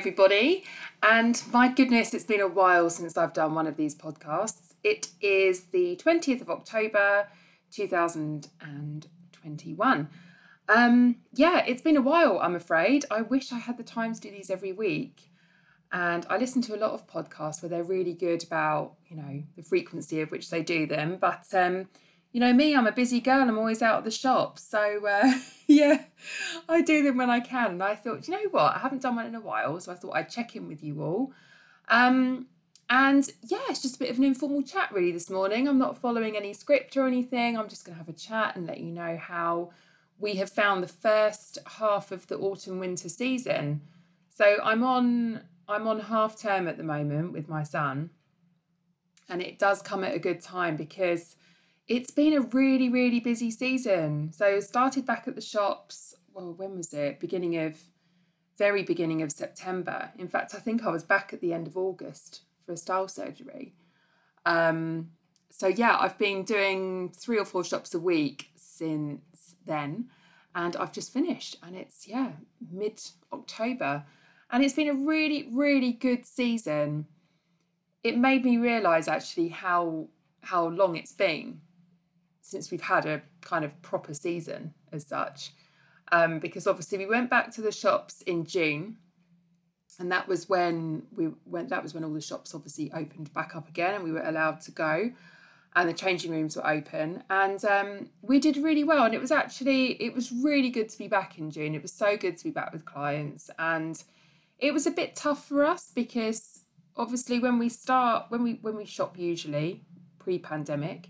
Everybody. And my goodness, it's been a while since I've done one of these podcasts. It is the 20th of October, 2021. Um, yeah, it's been a while, I'm afraid. I wish I had the time to do these every week. And I listen to a lot of podcasts where they're really good about, you know, the frequency of which they do them. But um, you know me, I'm a busy girl. I'm always out of the shop. So, uh, yeah, I do them when I can. And I thought, you know what? I haven't done one in a while. So I thought I'd check in with you all. Um, and yeah, it's just a bit of an informal chat really this morning. I'm not following any script or anything. I'm just going to have a chat and let you know how we have found the first half of the autumn winter season. So I'm on I'm on half term at the moment with my son. And it does come at a good time because it's been a really, really busy season. So started back at the shops. Well, when was it? Beginning of, very beginning of September. In fact, I think I was back at the end of August for a style surgery. Um, so yeah, I've been doing three or four shops a week since then, and I've just finished, and it's yeah mid October, and it's been a really, really good season. It made me realise actually how how long it's been since we've had a kind of proper season as such. Um, because obviously we went back to the shops in June, and that was when we went. That was when all the shops obviously opened back up again, and we were allowed to go, and the changing rooms were open, and um, we did really well. And it was actually it was really good to be back in June. It was so good to be back with clients, and it was a bit tough for us because obviously when we start when we when we shop usually pre-pandemic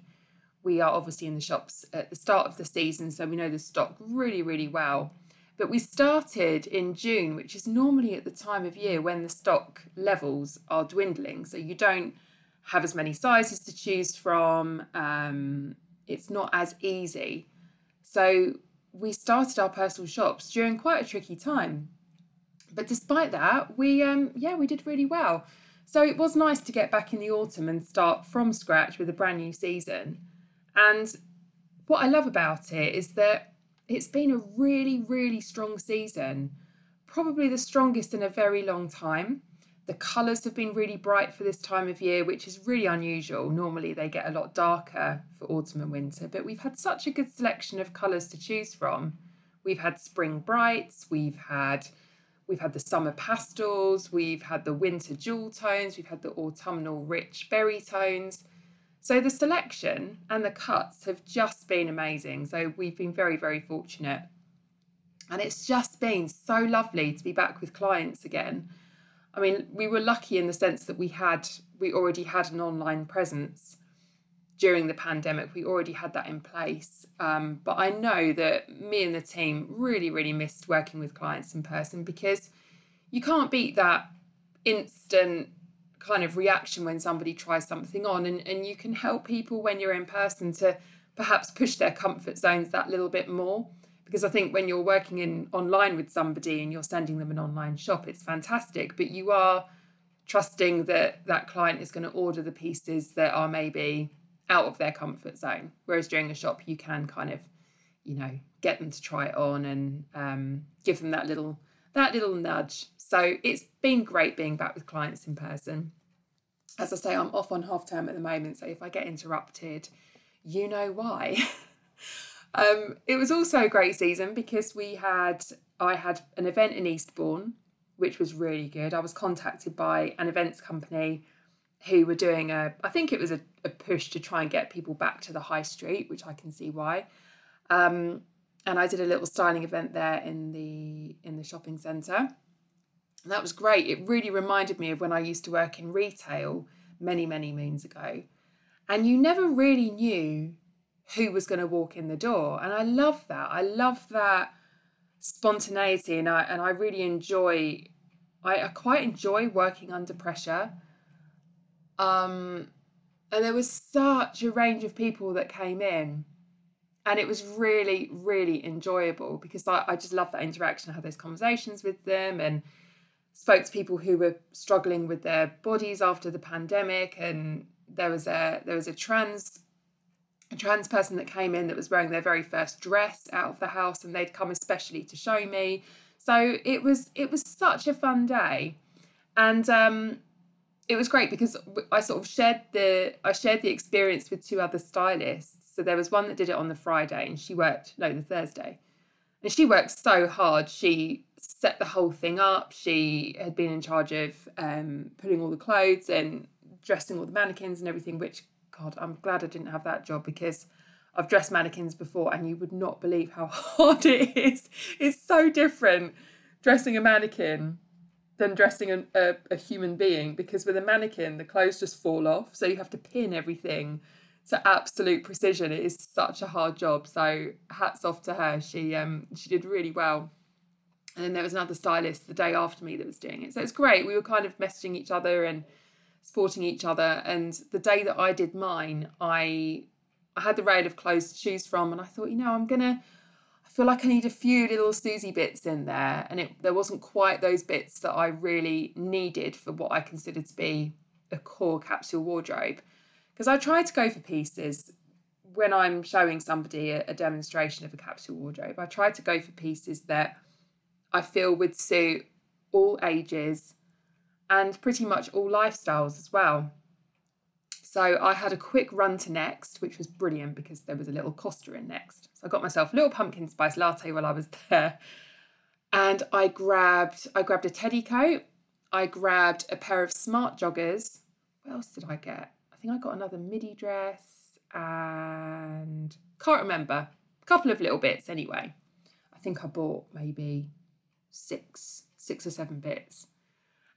we are obviously in the shops at the start of the season, so we know the stock really, really well. But we started in June, which is normally at the time of year when the stock levels are dwindling. So you don't have as many sizes to choose from. Um, it's not as easy. So we started our personal shops during quite a tricky time. But despite that, we um, yeah, we did really well. So it was nice to get back in the autumn and start from scratch with a brand new season. And what I love about it is that it's been a really, really strong season, probably the strongest in a very long time. The colours have been really bright for this time of year, which is really unusual. Normally they get a lot darker for autumn and winter, but we've had such a good selection of colours to choose from. We've had spring brights, we've had we've had the summer pastels, we've had the winter jewel tones, we've had the autumnal rich berry tones. So the selection and the cuts have just been amazing. So we've been very, very fortunate. And it's just been so lovely to be back with clients again. I mean, we were lucky in the sense that we had we already had an online presence during the pandemic. We already had that in place. Um, but I know that me and the team really, really missed working with clients in person because you can't beat that instant kind of reaction when somebody tries something on and, and you can help people when you're in person to perhaps push their comfort zones that little bit more. Because I think when you're working in online with somebody and you're sending them an online shop it's fantastic. But you are trusting that that client is going to order the pieces that are maybe out of their comfort zone. Whereas during a shop you can kind of you know get them to try it on and um, give them that little that little nudge so it's been great being back with clients in person. As I say, I'm off on half term at the moment, so if I get interrupted, you know why. um, it was also a great season because we had I had an event in Eastbourne, which was really good. I was contacted by an events company who were doing a I think it was a, a push to try and get people back to the high street, which I can see why. Um, and I did a little styling event there in the in the shopping centre that was great. It really reminded me of when I used to work in retail many, many moons ago. And you never really knew who was going to walk in the door. And I love that. I love that spontaneity and I and I really enjoy I, I quite enjoy working under pressure. Um and there was such a range of people that came in and it was really really enjoyable because I, I just love that interaction i had those conversations with them and spoke to people who were struggling with their bodies after the pandemic and there was a there was a trans a trans person that came in that was wearing their very first dress out of the house and they'd come especially to show me So it was it was such a fun day, and um, it was great because I sort of shared the I shared the experience with two other stylists. So there was one that did it on the Friday, and she worked no the Thursday, and she worked so hard. She set the whole thing up. She had been in charge of um, putting all the clothes and dressing all the mannequins and everything. Which God, I'm glad I didn't have that job because I've dressed mannequins before, and you would not believe how hard it is. It's so different dressing a mannequin than dressing a, a, a, human being because with a mannequin, the clothes just fall off. So you have to pin everything to absolute precision. It is such a hard job. So hats off to her. She um she did really well. And then there was another stylist the day after me that was doing it. So it's great. We were kind of messaging each other and supporting each other. And the day that I did mine, I I had the rail of clothes to choose from, and I thought, you know, I'm gonna. I feel like I need a few little Susie bits in there, and it there wasn't quite those bits that I really needed for what I considered to be a core capsule wardrobe. Because I try to go for pieces when I'm showing somebody a, a demonstration of a capsule wardrobe. I try to go for pieces that I feel would suit all ages and pretty much all lifestyles as well. So I had a quick run to Next, which was brilliant because there was a little Costa in Next. So I got myself a little pumpkin spice latte while I was there. And I grabbed I grabbed a teddy coat. I grabbed a pair of smart joggers. What else did I get? I think I got another midi dress and can't remember. A couple of little bits anyway. I think I bought maybe six, six or seven bits.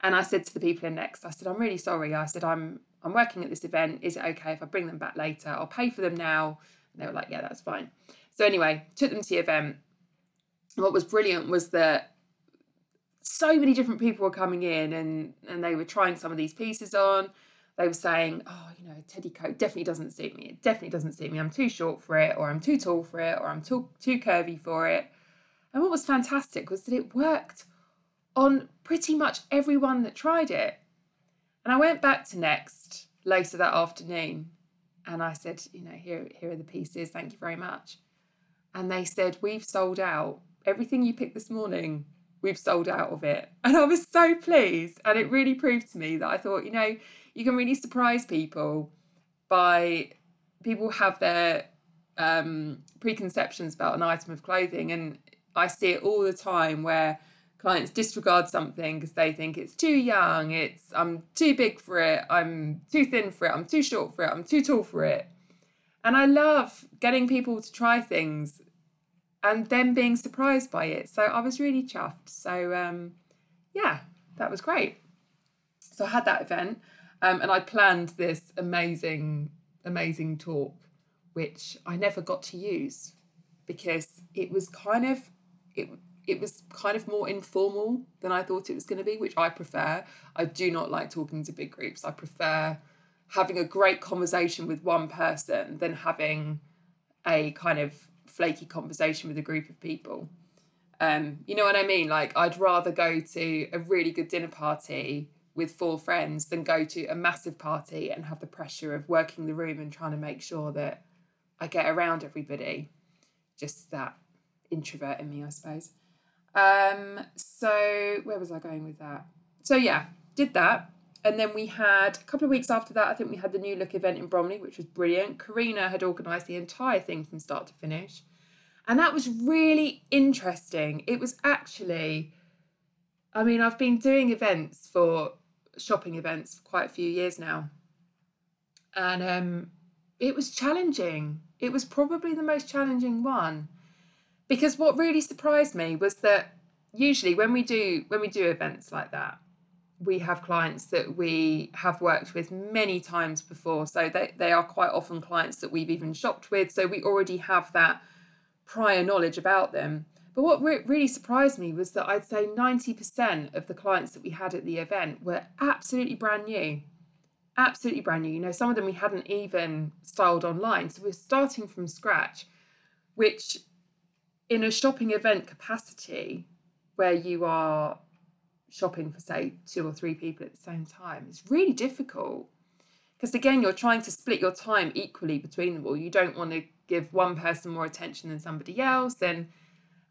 And I said to the people in Next, I said, I'm really sorry. I said, I'm I'm working at this event. Is it okay if I bring them back later? I'll pay for them now. And they were like, yeah, that's fine. So anyway, took them to the event. What was brilliant was that so many different people were coming in and and they were trying some of these pieces on. They were saying, oh, you know, teddy coat definitely doesn't suit me. It definitely doesn't suit me. I'm too short for it, or I'm too tall for it, or I'm too too curvy for it. And what was fantastic was that it worked on pretty much everyone that tried it. And I went back to Next later that afternoon and I said, you know, here, here are the pieces, thank you very much. And they said, we've sold out. Everything you picked this morning, we've sold out of it. And I was so pleased. And it really proved to me that I thought, you know, you can really surprise people by people have their um, preconceptions about an item of clothing. And I see it all the time where clients disregard something because they think it's too young, it's I'm too big for it, I'm too thin for it, I'm too short for it, I'm too tall for it. And I love getting people to try things and then being surprised by it. So I was really chuffed. So um, yeah, that was great. So I had that event um, and I planned this amazing, amazing talk, which I never got to use because it was kind of it it was kind of more informal than I thought it was going to be, which I prefer. I do not like talking to big groups. I prefer having a great conversation with one person than having a kind of flaky conversation with a group of people. Um, you know what I mean? Like, I'd rather go to a really good dinner party with four friends than go to a massive party and have the pressure of working the room and trying to make sure that I get around everybody. Just that introvert in me, I suppose. Um, so where was I going with that? So yeah, did that. And then we had a couple of weeks after that, I think we had the new look event in Bromley, which was brilliant. Karina had organised the entire thing from start to finish. And that was really interesting. It was actually, I mean, I've been doing events for shopping events for quite a few years now. And um, it was challenging. It was probably the most challenging one because what really surprised me was that usually when we do when we do events like that we have clients that we have worked with many times before. So they, they are quite often clients that we've even shopped with. So we already have that prior knowledge about them. But what re- really surprised me was that i'd say 90% of the clients that we had at the event were absolutely brand new. Absolutely brand new. You know some of them we hadn't even styled online. So we're starting from scratch which in a shopping event capacity where you are shopping for say two or three people at the same time it's really difficult. Because again you're trying to split your time equally between them all. You don't want to give one person more attention than somebody else and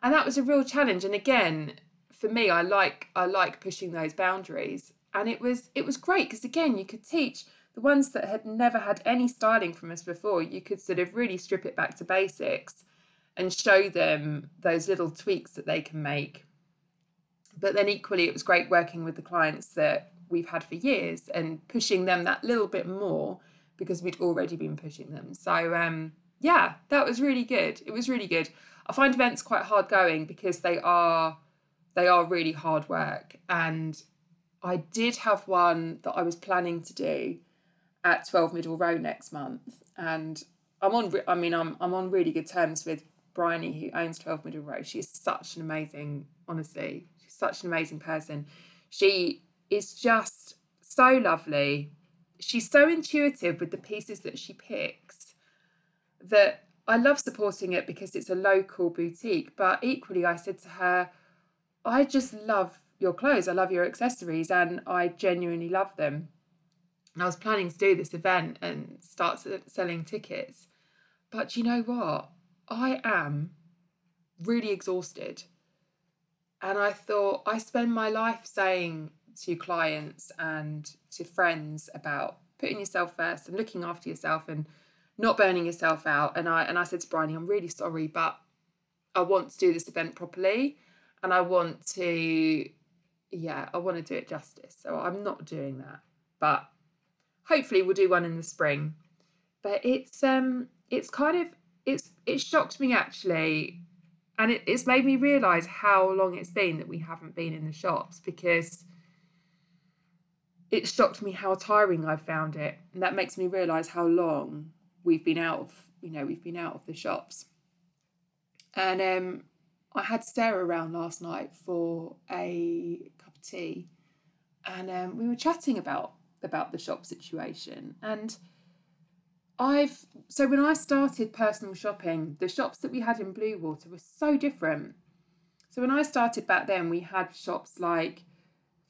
and that was a real challenge. And again for me, I like I like pushing those boundaries, and it was it was great because again, you could teach the ones that had never had any styling from us before. You could sort of really strip it back to basics and show them those little tweaks that they can make. But then equally, it was great working with the clients that we've had for years and pushing them that little bit more because we'd already been pushing them. So um, yeah, that was really good. It was really good. I find events quite hard going because they are they are really hard work. And I did have one that I was planning to do at 12 Middle Row next month. And I'm on I mean I'm I'm on really good terms with Bryony who owns 12 Middle Row. She's such an amazing, honestly, she's such an amazing person. She is just so lovely. She's so intuitive with the pieces that she picks that I love supporting it because it's a local boutique. But equally, I said to her, I just love your clothes. I love your accessories and I genuinely love them. And I was planning to do this event and start selling tickets. But you know what? I am really exhausted. And I thought, I spend my life saying to clients and to friends about putting yourself first and looking after yourself and not burning yourself out. And I and I said to Bryony, I'm really sorry, but I want to do this event properly and I want to yeah, I want to do it justice. So I'm not doing that. But hopefully we'll do one in the spring. But it's um it's kind of it's it shocked me actually and it, it's made me realise how long it's been that we haven't been in the shops because it shocked me how tiring I found it. And that makes me realise how long we've been out of, you know, we've been out of the shops. And um, I had Sarah around last night for a cup of tea, and um, we were chatting about about the shop situation. And I've so when I started personal shopping, the shops that we had in Bluewater were so different. So when I started back then, we had shops like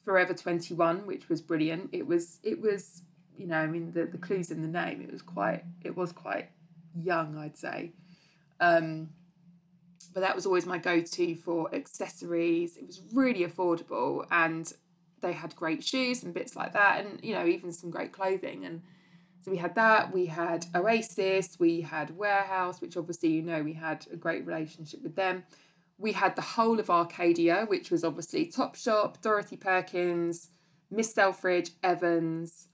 Forever 21, which was brilliant. It was it was you know, I mean, the, the clues in the name, it was quite, it was quite young, I'd say. Um, but that was always my go-to for accessories. It was really affordable and they had great shoes and bits like that and, you know, even some great clothing. And so we had that, we had Oasis, we had Warehouse, which obviously, you know, we had a great relationship with them. We had the whole of Arcadia, which was obviously Topshop, Dorothy Perkins, Miss Selfridge, Evans,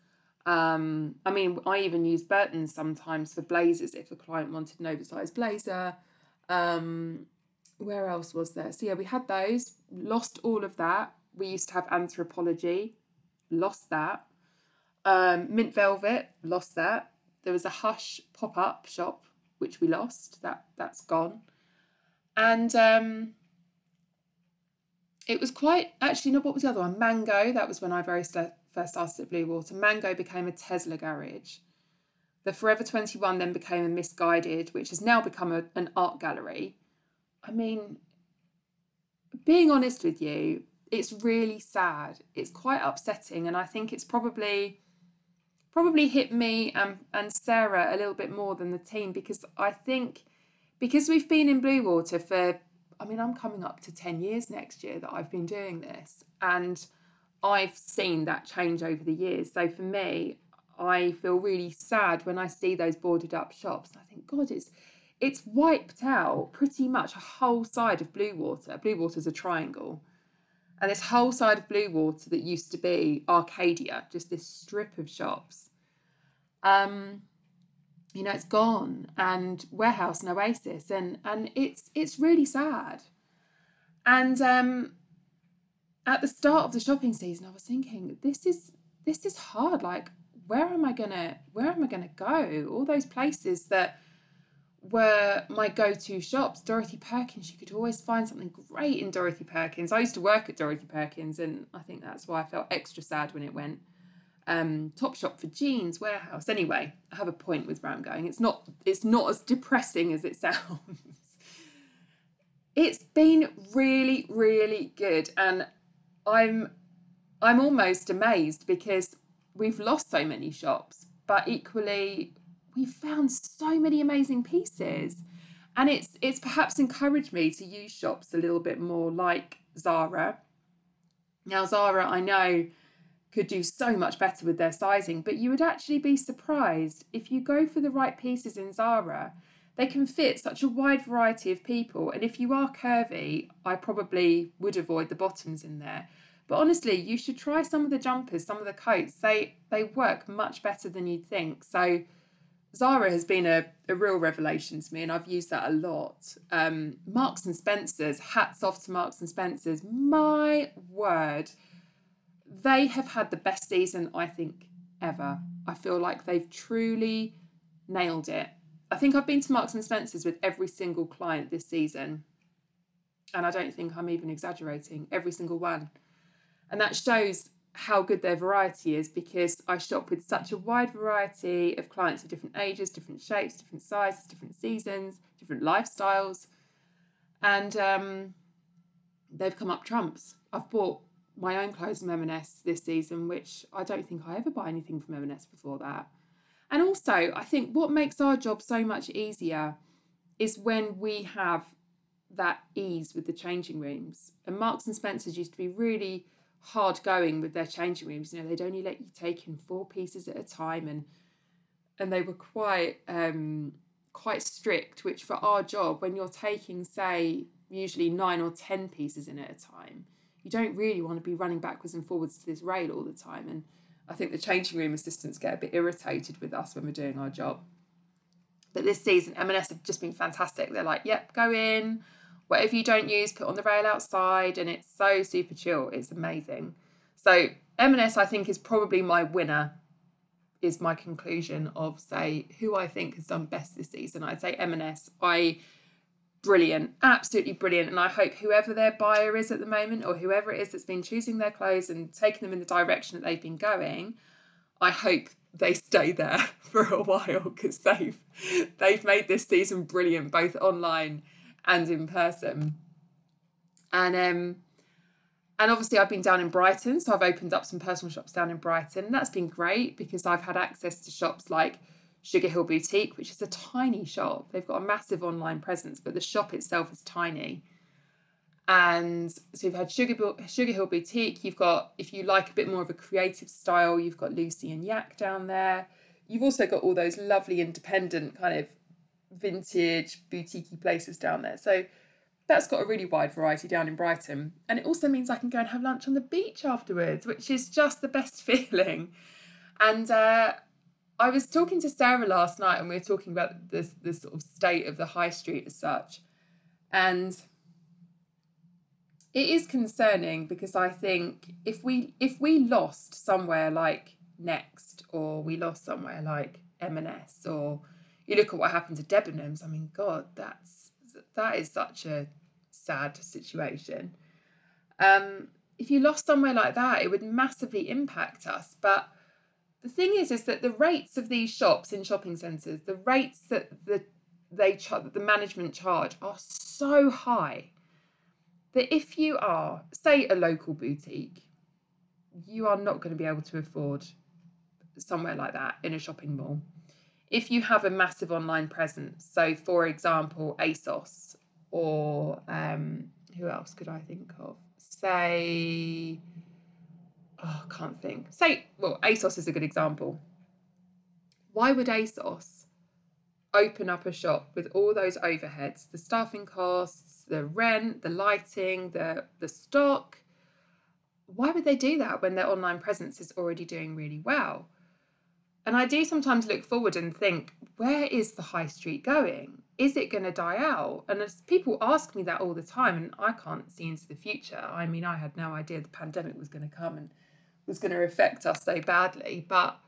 um, I mean, I even use Burton's sometimes for blazers if a client wanted an oversized blazer. Um, where else was there? So yeah, we had those. Lost all of that. We used to have Anthropologie, Lost that. Um, Mint Velvet. Lost that. There was a Hush pop up shop which we lost. That that's gone. And um, it was quite actually no. What was the other one? Mango. That was when I very st- first started at Bluewater, Mango became a Tesla garage. The Forever 21 then became a Missguided, which has now become a, an art gallery. I mean, being honest with you, it's really sad. It's quite upsetting, and I think it's probably probably hit me and, and Sarah a little bit more than the team because I think because we've been in Bluewater for I mean I'm coming up to 10 years next year that I've been doing this and I've seen that change over the years. So for me, I feel really sad when I see those boarded up shops. I think, God, it's it's wiped out pretty much a whole side of Bluewater. Bluewater's a triangle. And this whole side of Bluewater that used to be Arcadia, just this strip of shops. Um, you know, it's gone. And Warehouse and Oasis. And and it's it's really sad. And um at the start of the shopping season, I was thinking, this is this is hard. Like, where am I gonna where am I gonna go? All those places that were my go-to shops. Dorothy Perkins, you could always find something great in Dorothy Perkins. I used to work at Dorothy Perkins, and I think that's why I felt extra sad when it went. Um, Top shop for jeans, warehouse. Anyway, I have a point with where I'm going. It's not it's not as depressing as it sounds. it's been really, really good, and I'm I'm almost amazed because we've lost so many shops, but equally we've found so many amazing pieces. And it's it's perhaps encouraged me to use shops a little bit more like Zara Now, Zara, I know, could do so much better with their sizing, but you would actually be surprised if you go for the right pieces in Zara. They can fit such a wide variety of people, and if you are curvy, I probably would avoid the bottoms in there. But honestly, you should try some of the jumpers, some of the coats. They they work much better than you'd think. So Zara has been a, a real revelation to me, and I've used that a lot. Um, Marks and Spencers, hats off to Marks and Spencers. My word, they have had the best season I think ever. I feel like they've truly nailed it. I think I've been to Marks and Spencers with every single client this season, and I don't think I'm even exaggerating. Every single one, and that shows how good their variety is because I shop with such a wide variety of clients of different ages, different shapes, different sizes, different seasons, different lifestyles. And um, they've come up trumps. I've bought my own clothes from M&S this season, which I don't think I ever buy anything from M&S before that. And also, I think what makes our job so much easier is when we have that ease with the changing rooms. And Marks and Spencers used to be really hard going with their changing rooms. You know, they'd only let you take in four pieces at a time, and and they were quite um, quite strict. Which for our job, when you're taking say usually nine or ten pieces in at a time, you don't really want to be running backwards and forwards to this rail all the time. And I think the changing room assistants get a bit irritated with us when we're doing our job. But this season, M&S have just been fantastic. They're like, "Yep, go in." Whatever you don't use, put on the rail outside, and it's so super chill. It's amazing. So M&S, I think, is probably my winner. Is my conclusion of say who I think has done best this season. I'd say M&S. I brilliant, absolutely brilliant, and I hope whoever their buyer is at the moment, or whoever it is that's been choosing their clothes and taking them in the direction that they've been going, I hope they stay there for a while because they've they've made this season brilliant, both online and in person. And um and obviously I've been down in Brighton, so I've opened up some personal shops down in Brighton. That's been great because I've had access to shops like Sugar Hill Boutique, which is a tiny shop. They've got a massive online presence, but the shop itself is tiny. And so you've had Sugar, Sugar Hill Boutique. You've got, if you like a bit more of a creative style, you've got Lucy and Yak down there. You've also got all those lovely independent kind of vintage boutiquey places down there. So that's got a really wide variety down in Brighton. And it also means I can go and have lunch on the beach afterwards, which is just the best feeling. And uh, I was talking to Sarah last night and we were talking about this, this sort of state of the high street as such. And it is concerning because I think if we if we lost somewhere like Next or we lost somewhere like M&S or you look at what happened to Debenhams. I mean, God, that's that is such a sad situation. Um, if you lost somewhere like that, it would massively impact us. But the thing is, is that the rates of these shops in shopping centres, the rates that the they char- that the management charge are so high that if you are, say, a local boutique, you are not going to be able to afford somewhere like that in a shopping mall if you have a massive online presence, so for example, ASOS or um, who else could I think of? Say, oh, I can't think. Say, well, ASOS is a good example. Why would ASOS open up a shop with all those overheads, the staffing costs, the rent, the lighting, the the stock? Why would they do that when their online presence is already doing really well? And I do sometimes look forward and think, where is the high street going? Is it going to die out? And as people ask me that all the time, and I can't see into the future. I mean, I had no idea the pandemic was going to come and was going to affect us so badly. But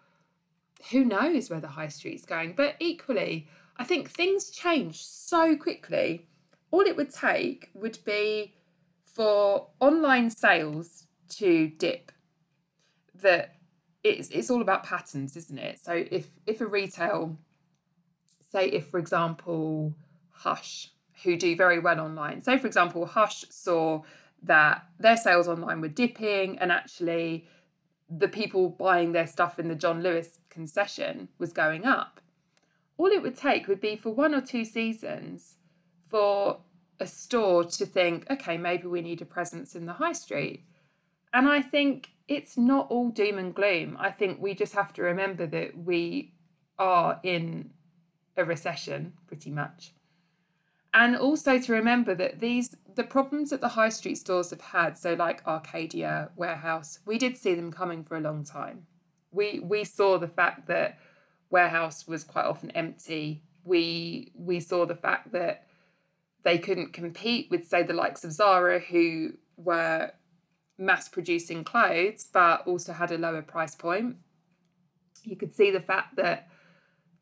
who knows where the high street's going? But equally, I think things change so quickly. All it would take would be for online sales to dip. That it's it's all about patterns, isn't it? So if if a retail, say if for example, Hush, who do very well online, say for example, Hush saw that their sales online were dipping and actually the people buying their stuff in the John Lewis concession was going up. All it would take would be for one or two seasons for a store to think, okay, maybe we need a presence in the high street And I think it's not all doom and gloom. I think we just have to remember that we are in a recession pretty much. And also to remember that these the problems that the high street stores have had, so like Arcadia, Warehouse, we did see them coming for a long time. We we saw the fact that Warehouse was quite often empty. We we saw the fact that they couldn't compete with say the likes of Zara who were mass producing clothes but also had a lower price point. You could see the fact that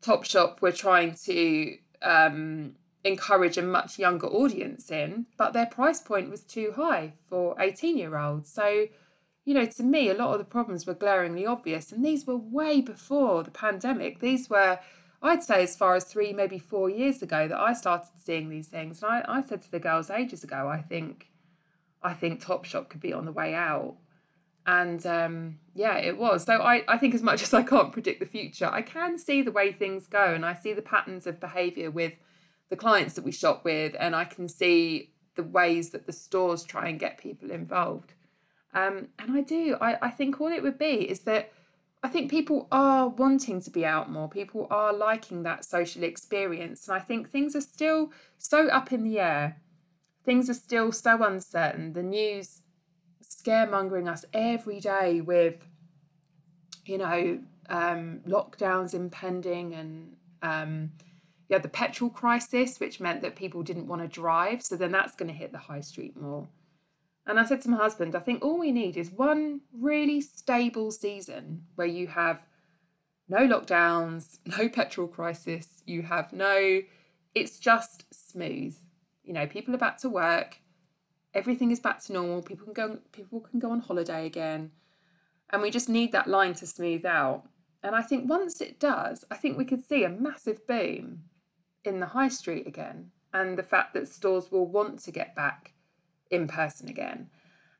Topshop were trying to um, encourage a much younger audience in, but their price point was too high for 18 year olds. So, you know, to me, a lot of the problems were glaringly obvious, and these were way before the pandemic. These were, I'd say, as far as three, maybe four years ago that I started seeing these things. And I, I said to the girls ages ago, I think, I think Topshop could be on the way out and um, yeah, it was. So I, I think as much as I can't predict the future, I can see the way things go and I see the patterns of behaviour with the clients that we shop with, and I can see the ways that the stores try and get people involved. Um, and I do. I, I think all it would be is that I think people are wanting to be out more. People are liking that social experience. And I think things are still so up in the air. Things are still so uncertain. The news scaremongering us every day with, you know, um, lockdowns impending and um, you had the petrol crisis, which meant that people didn't want to drive. So then that's going to hit the high street more. And I said to my husband, I think all we need is one really stable season where you have no lockdowns, no petrol crisis, you have no, it's just smooth. You know, people are back to work, everything is back to normal. People can go people can go on holiday again. And we just need that line to smooth out. And I think once it does, I think we could see a massive boom in the high street again and the fact that stores will want to get back in person again.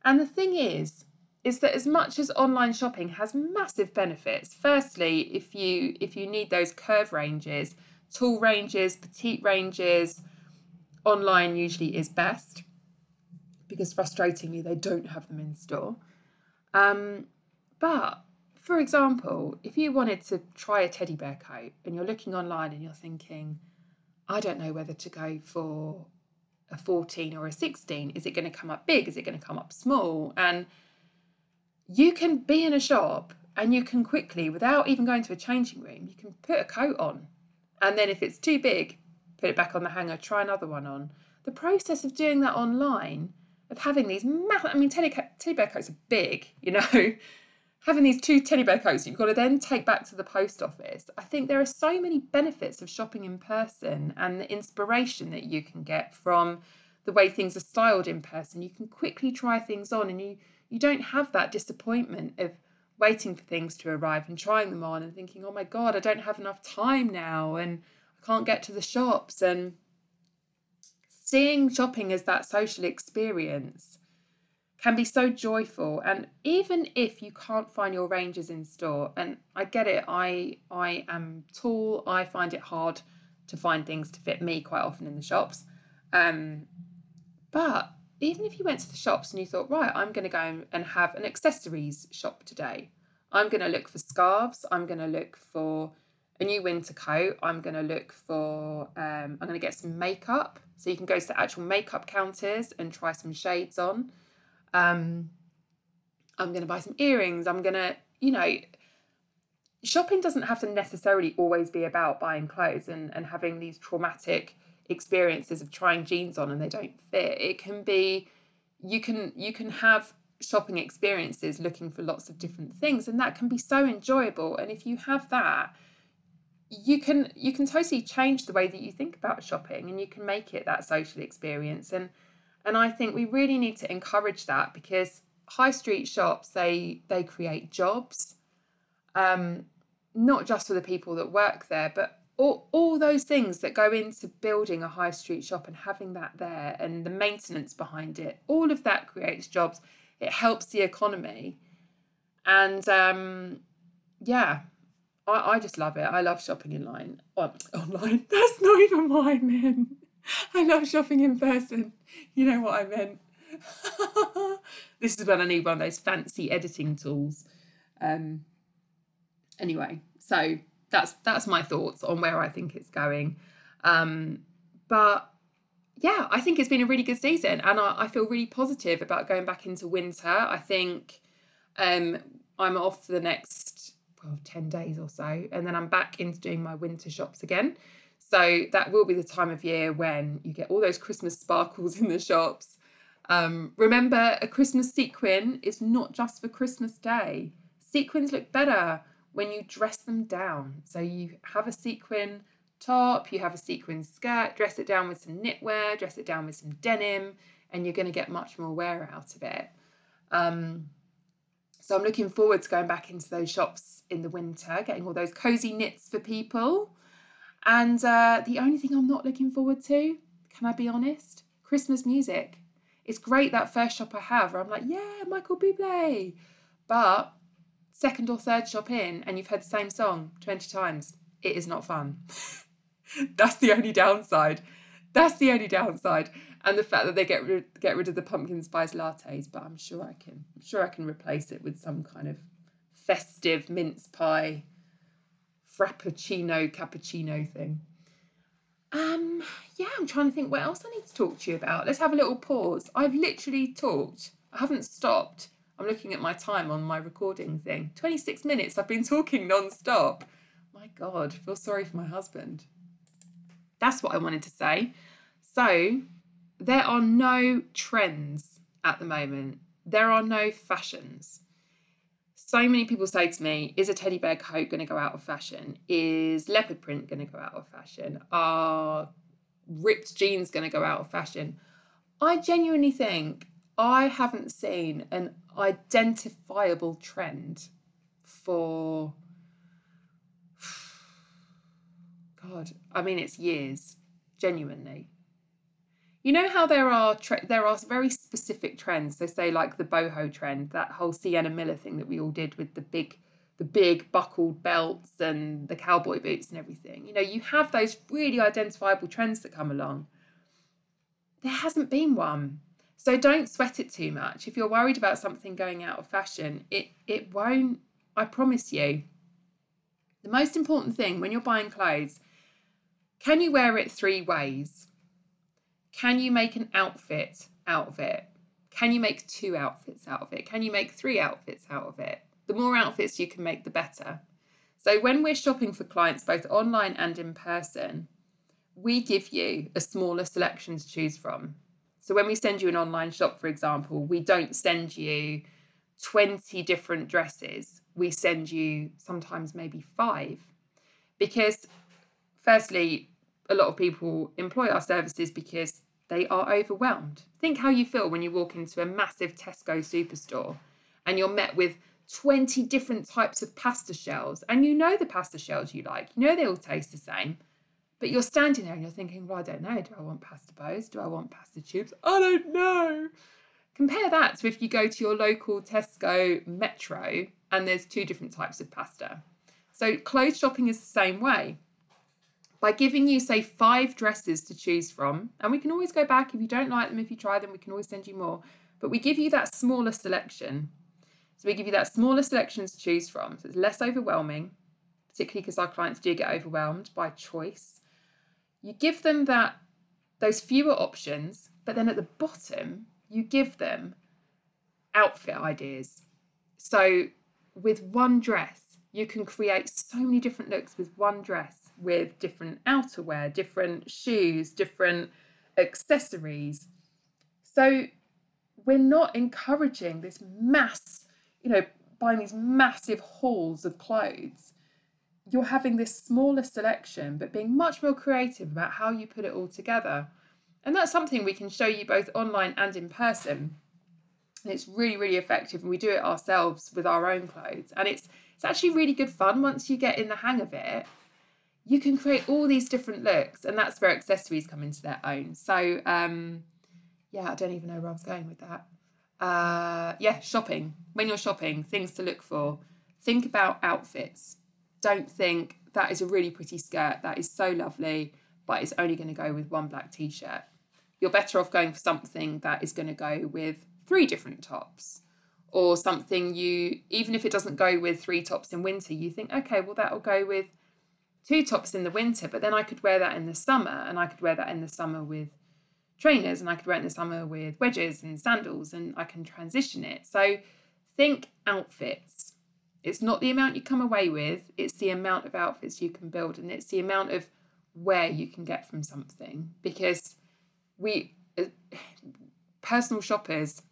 And the thing is, is that as much as online shopping has massive benefits, firstly, if you if you need those curve ranges, tall ranges, petite ranges, online usually is best because frustratingly they don't have them in store. Um, but for example, if you wanted to try a teddy bear coat and you're looking online and you're thinking, I don't know whether to go for a 14 or a 16, is it going to come up big? Is it going to come up small? And you can be in a shop and you can quickly, without even going to a changing room, you can put a coat on. And then if it's too big, put it back on the hanger, try another one on. The process of doing that online of having these massive, I mean, teddy, teddy bear coats are big, you know, having these two teddy bear coats you've got to then take back to the post office. I think there are so many benefits of shopping in person and the inspiration that you can get from the way things are styled in person. You can quickly try things on and you, you don't have that disappointment of waiting for things to arrive and trying them on and thinking, oh my God, I don't have enough time now and can't get to the shops. And seeing shopping as that social experience can be so joyful and even if you can't find your ranges in store and i get it i i am tall i find it hard to find things to fit me quite often in the shops um, but even if you went to the shops and you thought right i'm going to go and have an accessories shop today i'm going to look for scarves i'm going to look for a new winter coat. I'm going to look for, um, I'm going to get some makeup. So you can go to the actual makeup counters and try some shades on. Um, I'm going to buy some earrings. I'm going to, you know, shopping doesn't have to necessarily always be about buying clothes and, and having these traumatic experiences of trying jeans on and they don't fit. It can be, you can, you can have shopping experiences looking for lots of different things and that can be so enjoyable. And if you have that, you can you can totally change the way that you think about shopping and you can make it that social experience. And and I think we really need to encourage that because high street shops they they create jobs um not just for the people that work there but all, all those things that go into building a high street shop and having that there and the maintenance behind it all of that creates jobs. It helps the economy. And um yeah I, I just love it. I love shopping in line. On, online. That's not even what I meant. I love shopping in person. You know what I meant. this is when I need one of those fancy editing tools. Um, anyway, so that's that's my thoughts on where I think it's going. Um, but yeah, I think it's been a really good season, and I, I feel really positive about going back into winter. I think um, I'm off for the next well ten days or so, and then I'm back into doing my winter shops again. So that will be the time of year when you get all those Christmas sparkles in the shops. Um, remember, a Christmas sequin is not just for Christmas Day. Sequins look better when you dress them down. So you have a sequin top, you have a sequin skirt, dress it down with some knitwear, dress it down with some denim, and you're going to get much more wear out of it. Um, so I'm looking forward to going back into those shops in the winter, getting all those cozy knits for people. And uh, the only thing I'm not looking forward to, can I be honest? Christmas music. It's great that first shop I have where I'm like, yeah, Michael Bublé. But second or third shop in and you've heard the same song 20 times, it is not fun. That's the only downside. That's the only downside. And the fact that they get rid, get rid of the pumpkin spice lattes, but I'm sure I can. I'm sure I can replace it with some kind of festive mince pie frappuccino cappuccino thing. Um, yeah, I'm trying to think what else I need to talk to you about. Let's have a little pause. I've literally talked. I haven't stopped I'm looking at my time on my recording thing. 26 minutes I've been talking non-stop. My God, I feel sorry for my husband. That's what I wanted to say. So, there are no trends at the moment. There are no fashions. So many people say to me, is a teddy bear coat going to go out of fashion? Is leopard print going to go out of fashion? Are ripped jeans going to go out of fashion? I genuinely think I haven't seen an identifiable trend for God, I mean it's years, genuinely. You know how there are tre- there are very specific trends. So say like the boho trend, that whole Sienna Miller thing that we all did with the big the big buckled belts and the cowboy boots and everything. You know, you have those really identifiable trends that come along. There hasn't been one. So don't sweat it too much. If you're worried about something going out of fashion, it it won't, I promise you. The most important thing when you're buying clothes, can you wear it three ways? Can you make an outfit out of it? Can you make two outfits out of it? Can you make three outfits out of it? The more outfits you can make, the better. So when we're shopping for clients, both online and in person, we give you a smaller selection to choose from. So when we send you an online shop, for example, we don't send you 20 different dresses. We send you sometimes maybe five. Because, firstly, a lot of people employ our services because they are overwhelmed. Think how you feel when you walk into a massive Tesco superstore and you're met with 20 different types of pasta shells, and you know the pasta shells you like, you know they all taste the same but you're standing there and you're thinking, well, I don't know. Do I want pasta bows? Do I want pasta tubes? I don't know. Compare that to if you go to your local Tesco Metro and there's two different types of pasta. So clothes shopping is the same way. By giving you, say, five dresses to choose from, and we can always go back if you don't like them, if you try them, we can always send you more. But we give you that smaller selection. So we give you that smaller selection to choose from. So it's less overwhelming, particularly because our clients do get overwhelmed by choice you give them that those fewer options, but then at the bottom, you give them outfit ideas. So with one dress, you can create so many different looks with one dress, with different outerwear, different shoes, different accessories. So we're not encouraging this mass, you know, buying these massive hauls of clothes you're having this smaller selection, but being much more creative about how you put it all together. And that's something we can show you both online and in person. And it's really, really effective. And we do it ourselves with our own clothes. And it's it's actually really good fun once you get in the hang of it. You can create all these different looks, and that's where accessories come into their own. So um, yeah, I don't even know where I was going with that. Uh, yeah, shopping. When you're shopping, things to look for. Think about outfits don't think that is a really pretty skirt, that is so lovely, but it's only going to go with one black t shirt. you're better off going for something that is going to go with three different tops or something you even if it doesn't go with three tops in winter you think okay well that'll go with two tops in the winter but then i could wear that in the summer and i could wear that in the summer with trainers and i could wear it in the summer with wedges and sandals and i can transition it. So think outfits. It's not the amount you come away with it's the amount of outfits you can build and it's the amount of where you can get from something. Because we uh, personal shoppers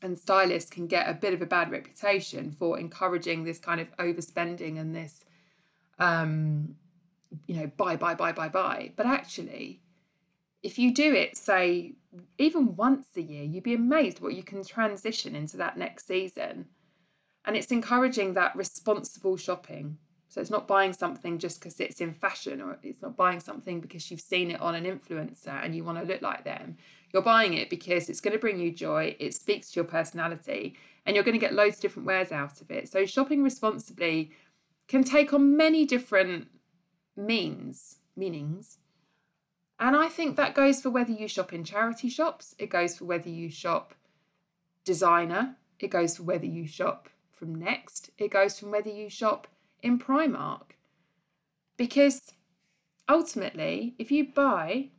and stylists can get a bit of a bad reputation for encouraging this kind of overspending and this um you know buy buy buy buy buy but actually if you do it say even once a year you'd be amazed what you can transition into that next season and it's encouraging that responsible shopping so it's not buying something just because it's in fashion or it's not buying something because you've seen it on an influencer and you want to look like them. You're buying it because it's going to bring you joy, it speaks to your personality, and you're going to get loads of different wears out of it. So shopping responsibly can take on many different means, meanings. And I think that goes for whether you shop in charity shops, it goes for whether you shop designer, it goes for whether you shop from Next, it goes from whether you shop in Primark. Because ultimately, if you buy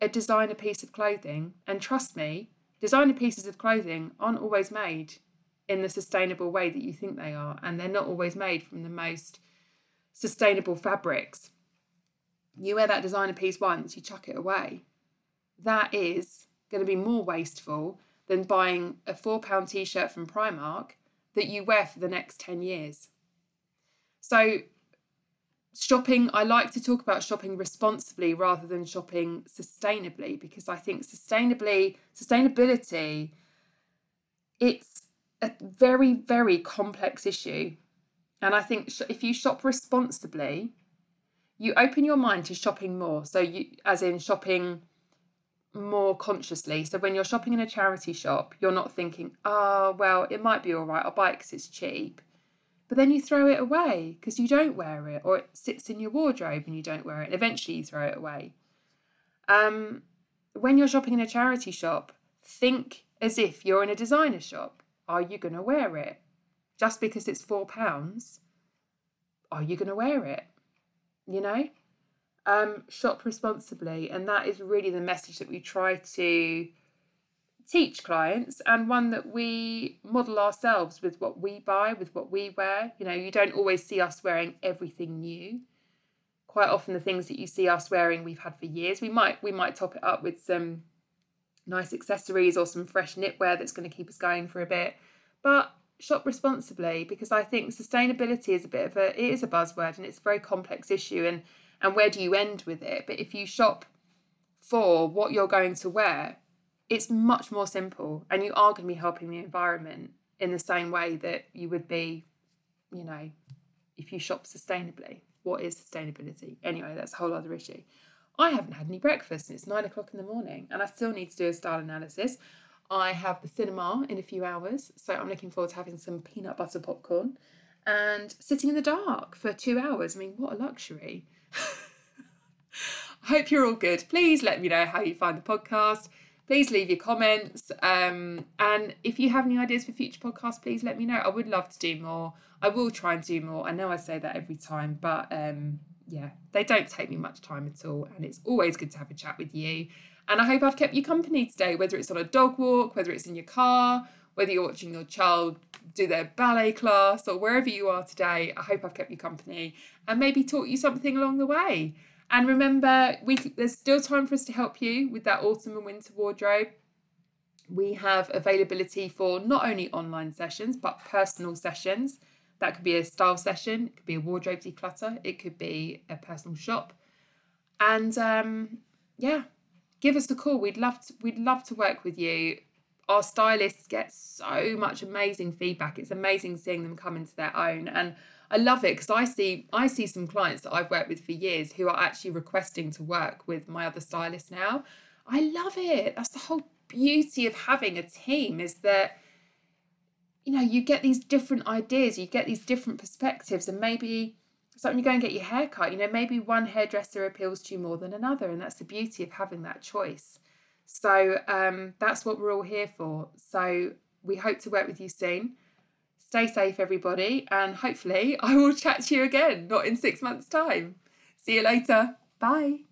a designer piece of clothing, and trust me, designer pieces of clothing aren't always made in the sustainable way that you think they are, and they're not always made from the most sustainable fabrics. You wear that designer piece once, you chuck it away. That is going to be more wasteful than buying a £4 t shirt from Primark that you wear for the next 10 years. So, shopping, I like to talk about shopping responsibly rather than shopping sustainably because I think sustainably, sustainability, it's a very, very complex issue. And I think if you shop responsibly, you open your mind to shopping more. So you, as in shopping more consciously. So when you're shopping in a charity shop, you're not thinking, oh, well, it might be all right. I'll buy it because it's cheap but then you throw it away because you don't wear it or it sits in your wardrobe and you don't wear it and eventually you throw it away um, when you're shopping in a charity shop think as if you're in a designer shop are you going to wear it just because it's four pounds are you going to wear it you know um, shop responsibly and that is really the message that we try to teach clients and one that we model ourselves with what we buy, with what we wear. You know, you don't always see us wearing everything new. Quite often the things that you see us wearing we've had for years. We might we might top it up with some nice accessories or some fresh knitwear that's going to keep us going for a bit. But shop responsibly because I think sustainability is a bit of a it is a buzzword and it's a very complex issue and and where do you end with it? But if you shop for what you're going to wear, it's much more simple and you are going to be helping the environment in the same way that you would be you know if you shop sustainably what is sustainability anyway that's a whole other issue i haven't had any breakfast and it's nine o'clock in the morning and i still need to do a style analysis i have the cinema in a few hours so i'm looking forward to having some peanut butter popcorn and sitting in the dark for two hours i mean what a luxury I hope you're all good. Please let me know how you find the podcast please leave your comments. Um, and if you have any ideas for future podcasts, please let me know. I would love to do more. I will try and do more. I know I say that every time, but um, yeah, they don't take me much time at all. And it's always good to have a chat with you. And I hope I've kept you company today, whether it's on a dog walk, whether it's in your car, whether you're watching your child do their ballet class, or wherever you are today. I hope I've kept you company and maybe taught you something along the way. And remember, we there's still time for us to help you with that autumn and winter wardrobe. We have availability for not only online sessions but personal sessions. That could be a style session, it could be a wardrobe declutter, it could be a personal shop. And um, yeah, give us a call. We'd love to, we'd love to work with you. Our stylists get so much amazing feedback. It's amazing seeing them come into their own. And I love it because I see I see some clients that I've worked with for years who are actually requesting to work with my other stylist now. I love it. That's the whole beauty of having a team is that you know, you get these different ideas, you get these different perspectives, and maybe it's like when you go and get your hair cut, you know, maybe one hairdresser appeals to you more than another, and that's the beauty of having that choice. So um, that's what we're all here for. So we hope to work with you soon. Stay safe, everybody, and hopefully I will chat to you again, not in six months' time. See you later. Bye.